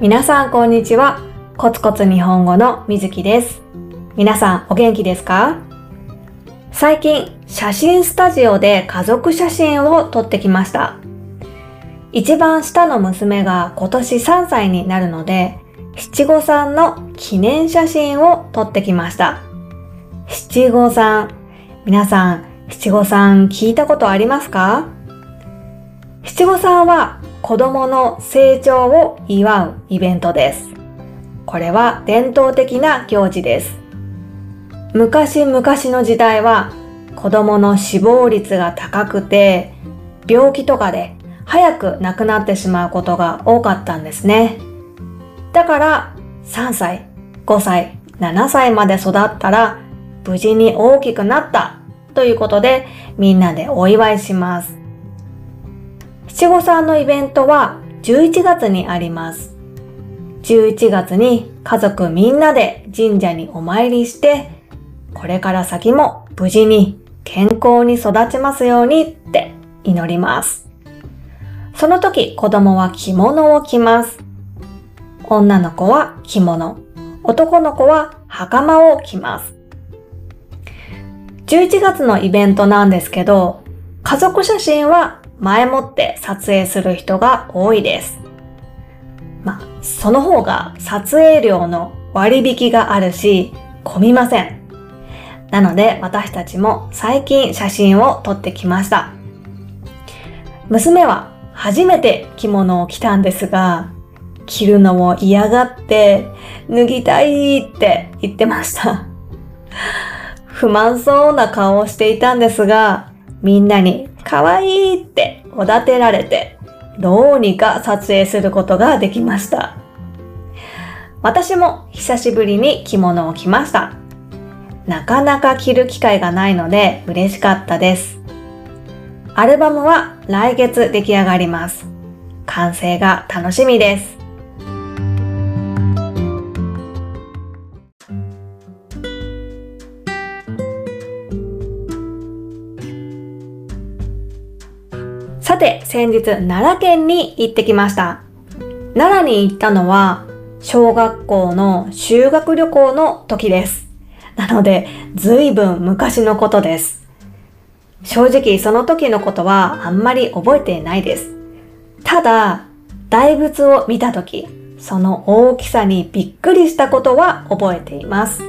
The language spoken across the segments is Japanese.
皆さんこんにちは。コツコツ日本語のみずきです。皆さんお元気ですか？最近、写真スタジオで家族写真を撮ってきました。一番下の娘が今年3歳になるので、七五三の記念写真を撮ってきました。七五三。皆さん、七五三聞いたことありますか？七五三は子供の成長を祝うイベントです。これは伝統的な行事です。昔々の時代は子供の死亡率が高くて病気とかで早く亡くなってしまうことが多かったんですね。だから3歳、5歳、7歳まで育ったら無事に大きくなったということでみんなでお祝いします。七五三のイベントは11月にあります。11月に家族みんなで神社にお参りして、これから先も無事に健康に育ちますようにって祈ります。その時子供は着物を着ます。女の子は着物、男の子は袴を着ます。11月のイベントなんですけど、家族写真は前もって撮影する人が多いです。まあ、その方が撮影料の割引があるし、混みません。なので私たちも最近写真を撮ってきました。娘は初めて着物を着たんですが、着るのを嫌がって脱ぎたいって言ってました。不満そうな顔をしていたんですが、みんなに可愛いっておだてられて、どうにか撮影することができました。私も久しぶりに着物を着ました。なかなか着る機会がないので嬉しかったです。アルバムは来月出来上がります。完成が楽しみです。先日奈良県に行ってきました。奈良に行ったのは小学校の修学旅行の時です。なので、ずいぶん昔のことです。正直その時のことはあんまり覚えていないです。ただ、大仏を見た時、その大きさにびっくりしたことは覚えています。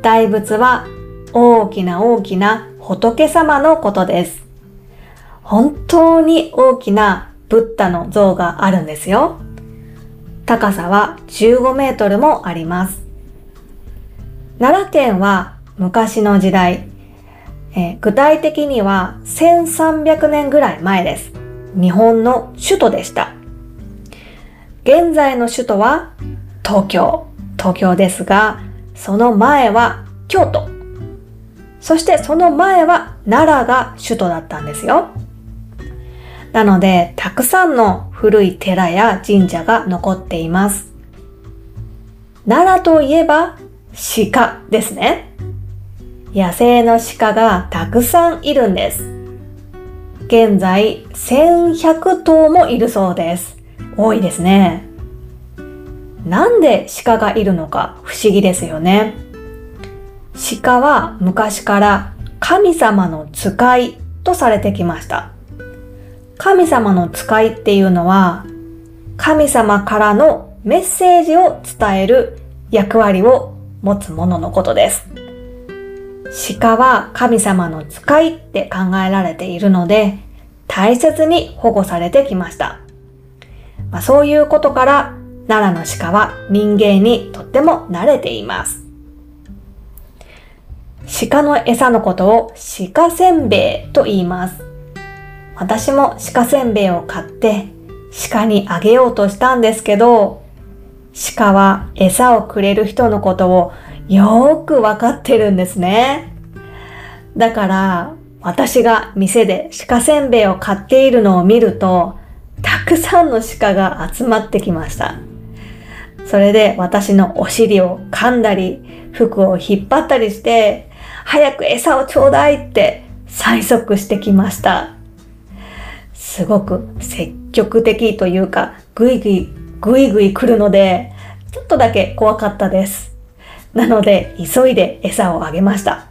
大仏は大きな大きな仏様のことです。本当に大きなブッダの像があるんですよ。高さは15メートルもあります。奈良県は昔の時代、えー具体的には1300年ぐらい前です。日本の首都でした。現在の首都は東京、東京ですが、その前は京都。そしてその前は奈良が首都だったんですよ。なので、たくさんの古い寺や神社が残っています。奈良といえば鹿ですね。野生の鹿がたくさんいるんです。現在1100頭もいるそうです。多いですね。なんで鹿がいるのか不思議ですよね。鹿は昔から神様の使いとされてきました。神様の使いっていうのは神様からのメッセージを伝える役割を持つもののことです。鹿は神様の使いって考えられているので大切に保護されてきました。まあ、そういうことから奈良の鹿は人間にとっても慣れています。鹿の餌のことを鹿せんべいと言います。私も鹿せんべいを買って鹿にあげようとしたんですけど、鹿は餌をくれる人のことをよーくわかってるんですね。だから私が店で鹿せんべいを買っているのを見ると、たくさんの鹿が集まってきました。それで私のお尻を噛んだり、服を引っ張ったりして、早く餌をちょうだいって催促してきました。すごく積極的というか、ぐいぐいぐいぐい来るので、ちょっとだけ怖かったです。なので、急いで餌をあげました。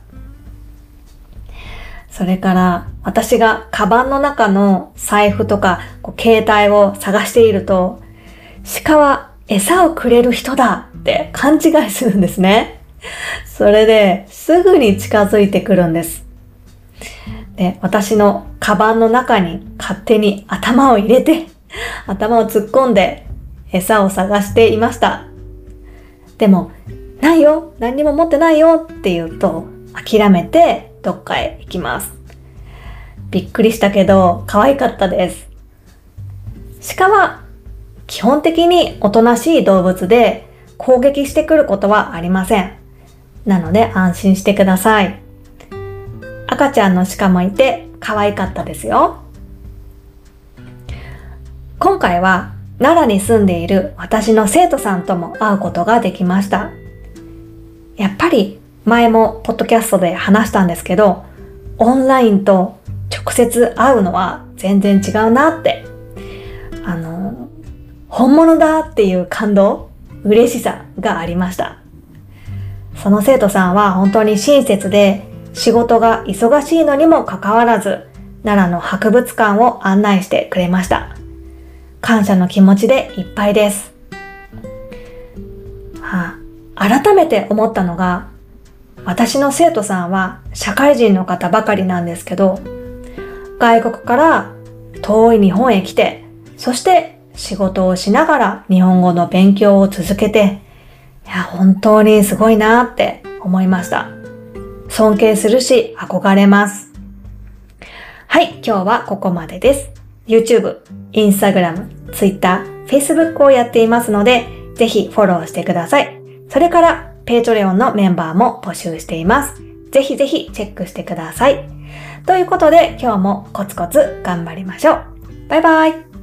それから、私がカバンの中の財布とかこう携帯を探していると、鹿は餌をくれる人だって勘違いするんですね。それですぐに近づいてくるんです。で、私のカバンの中に勝手に頭を入れて、頭を突っ込んで餌を探していました。でも、ないよ何にも持ってないよって言うと、諦めてどっかへ行きます。びっくりしたけど、可愛かったです。鹿は基本的におとなしい動物で攻撃してくることはありません。なので安心してください。赤ちゃんの鹿もいて可愛かったですよ。今回は奈良に住んでいる私の生徒さんとも会うことができました。やっぱり前もポッドキャストで話したんですけど、オンラインと直接会うのは全然違うなって、あの、本物だっていう感動、嬉しさがありました。その生徒さんは本当に親切で仕事が忙しいのにもかかわらず奈良の博物館を案内してくれました。感謝の気持ちでいっぱいです。はあ、改めて思ったのが私の生徒さんは社会人の方ばかりなんですけど外国から遠い日本へ来てそして仕事をしながら日本語の勉強を続けていや、本当にすごいなって思いました。尊敬するし、憧れます。はい、今日はここまでです。YouTube、Instagram、Twitter、Facebook をやっていますので、ぜひフォローしてください。それから、 Patreon のメンバーも募集しています。ぜひぜひチェックしてください。ということで、今日もコツコツ頑張りましょう。バイバイ。